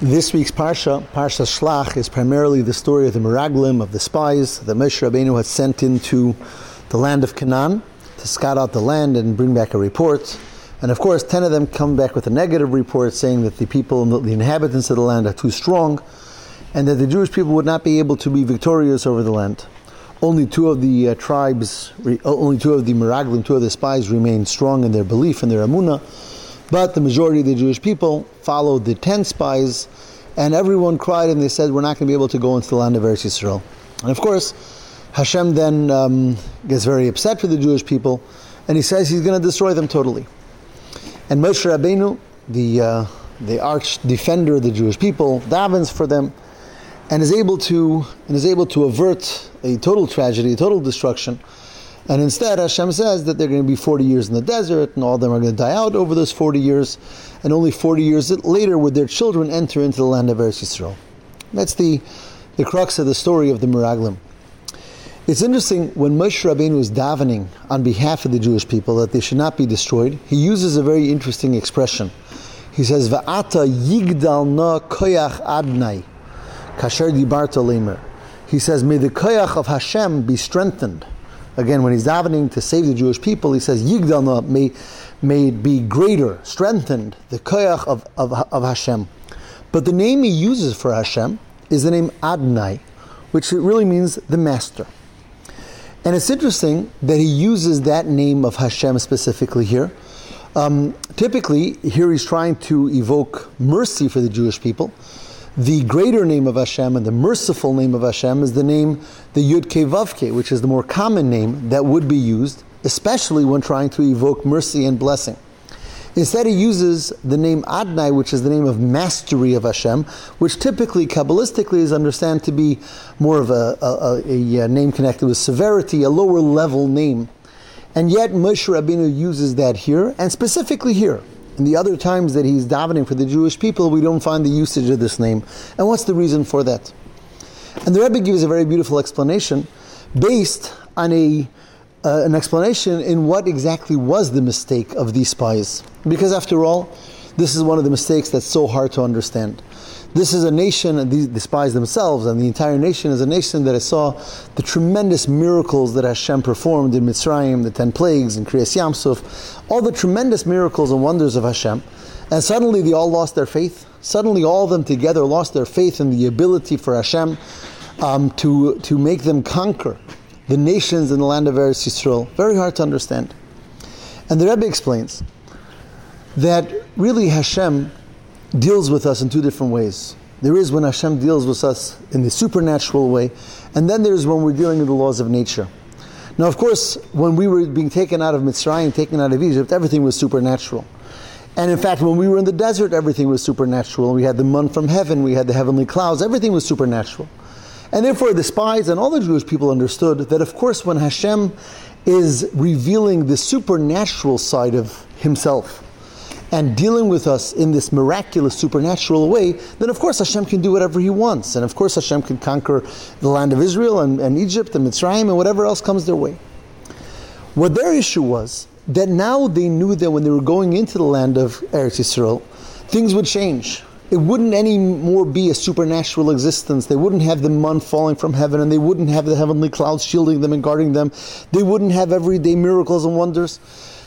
This week's Parsha, Parsha Shlach, is primarily the story of the Meraglim, of the spies that Moshe Rabbeinu had sent into the land of Canaan to scout out the land and bring back a report. And of course, ten of them come back with a negative report saying that the people, the inhabitants of the land, are too strong, and that the Jewish people would not be able to be victorious over the land. Only two of the uh, tribes, only two of the Meraglim, two of the spies, remained strong in their belief and their Amunah. But the majority of the Jewish people followed the ten spies, and everyone cried and they said, We're not going to be able to go into the land of Eretz Yisrael. And of course, Hashem then um, gets very upset with the Jewish people, and he says he's going to destroy them totally. And Moshe Rabbeinu, the, uh, the arch defender of the Jewish people, davens for them, and is able to and is able to avert a total tragedy, a total destruction and instead, Hashem says that they're going to be 40 years in the desert, and all of them are going to die out over those 40 years, and only 40 years later would their children enter into the land of Eretz Yisrael. That's the, the crux of the story of the Meraglim. It's interesting, when Moshe Rabbeinu is davening on behalf of the Jewish people that they should not be destroyed, he uses a very interesting expression. He says, Va'ata yigdal na koyach adnai, kasher dibarta lemer. He says, may the koyach of Hashem be strengthened again, when he's davening to save the Jewish people, he says, Yigdalna may, may be greater, strengthened, the koyach of, of, of Hashem. But the name he uses for Hashem is the name Adnai, which really means the master. And it's interesting that he uses that name of Hashem specifically here. Um, typically, here he's trying to evoke mercy for the Jewish people. The greater name of Hashem and the merciful name of Hashem is the name, the Yud Ke Vav Ke, which is the more common name that would be used, especially when trying to evoke mercy and blessing. Instead, he uses the name Adnai, which is the name of mastery of Hashem, which typically, Kabbalistically, is understood to be more of a, a, a, a, name connected with severity, a lower level name. And yet, Moshe Rabbeinu uses that here, and specifically here. In the other times that he's davening for the Jewish people, we don't find the usage of this name. And what's the reason for that? And the Rebbe gives a very beautiful explanation based on a uh, an explanation in what exactly was the mistake of these spies. Because after all, this is one of the mistakes that's so hard to understand. This is a nation, and these, the spies themselves, and the entire nation is a nation that saw the tremendous miracles that Hashem performed in Mitzrayim, the ten plagues, in Kriyas Yamsuf, all the tremendous miracles and wonders of Hashem. And suddenly they all lost their faith. Suddenly all of them together lost their faith in the ability for Hashem um, to, to make them conquer the nations in the land of Eretz Yisrael. Very hard to understand. And the Rebbe explains that really Hashem deals with us in two different ways. There is when Hashem deals with us in the supernatural way, and then there's when we're dealing with the laws of nature. Now, of course, when we were being taken out of Mitzrayim, taken out of Egypt, everything was supernatural. And in fact, when we were in the desert, everything was supernatural. We had the mun from heaven, we had the heavenly clouds, everything was supernatural. And therefore, the spies and all the Jewish people understood that, of course, when Hashem is revealing the supernatural side of Himself, and dealing with us in this miraculous, supernatural way, then of course Hashem can do whatever He wants. And of course Hashem can conquer the land of Israel and, and Egypt and Mitzrayim and whatever else comes their way. What their issue was that now they knew that when they were going into the land of Eretz Yisrael, things would change. It wouldn't anymore be a supernatural existence. They wouldn't have the mun falling from heaven, and they wouldn't have the heavenly clouds shielding them and guarding them. They wouldn't have everyday miracles and wonders.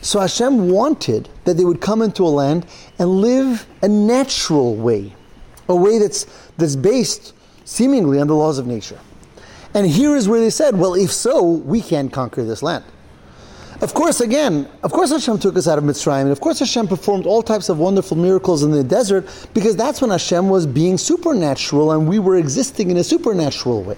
So Hashem wanted that they would come into a land and live a natural way, a way that's, that's based seemingly on the laws of nature. And here is where they said, well, if so, we can't conquer this land. Of course, again, of course Hashem took us out of Mitzrayim, and of course Hashem performed all types of wonderful miracles in the desert, because that's when Hashem was being supernatural and we were existing in a supernatural way.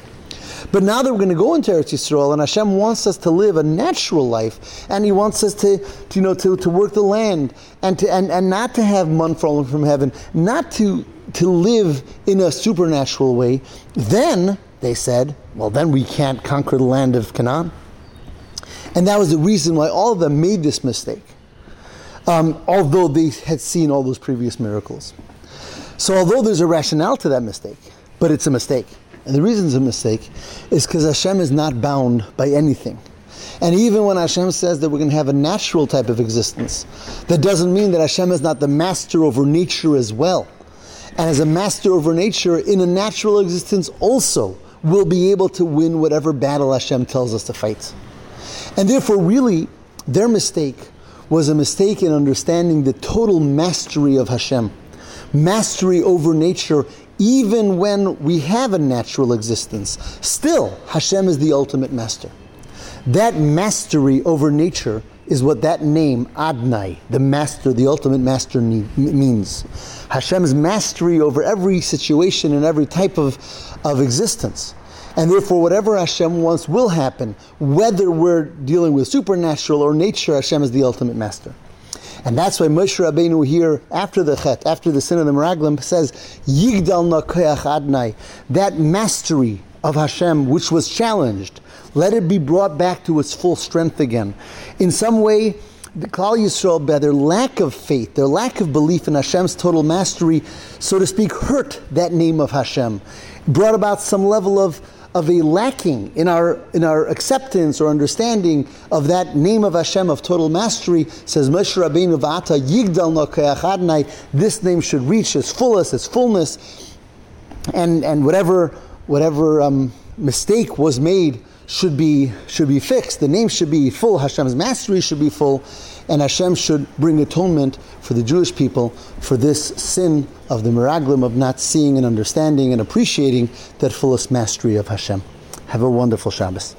But now that we're going to go into Eretz Yisrael, and Hashem wants us to live a natural life, and He wants us to, to you know, to, to work the land, and, to, and, and not to have mun falling from heaven, not to, to live in a supernatural way, then, they said, well, then we can't conquer the land of Canaan. And that was the reason why all of them made this mistake, um, although they had seen all those previous miracles. So, although there's a rationale to that mistake, but it's a mistake. And the reason it's a mistake is because Hashem is not bound by anything. And even when Hashem says that we're going to have a natural type of existence, that doesn't mean that Hashem is not the master over nature as well. and as a master over nature in a natural existence also will be able to win whatever battle Hashem tells us to fight. And therefore, really, their mistake was a mistake in understanding the total mastery of Hashem. Mastery over nature, even when we have a natural existence. Still, Hashem is the ultimate master. That mastery over nature is what that name, Adnai, the master, the ultimate master, means. Hashem's mastery over every situation and every type of, of existence. And therefore, whatever Hashem wants will happen, whether we're dealing with supernatural or nature, Hashem is the ultimate master. And that's why Moshe Rabbeinu here, after the Chet, after the sin of the Meraglim, says, Yigdal na Adnai, that mastery of Hashem which was challenged, let it be brought back to its full strength again. In some way, the Klal Yisrael, by their lack of faith, their lack of belief in Hashem's total mastery, so to speak, hurt that name of Hashem, brought about some level of of a lacking in our in our acceptance or understanding of that name of Hashem of total mastery, says Moshe Rabbeinu V'ata Yigdal This name should reach its fullest, its fullness, and and whatever whatever um, mistake was made should be should be fixed. The name should be full. Hashem's mastery should be full, and Hashem should bring atonement for the Jewish people for this sin of the Meraglim of not seeing and understanding and appreciating that fullest mastery of Hashem. Have a wonderful Shabbos.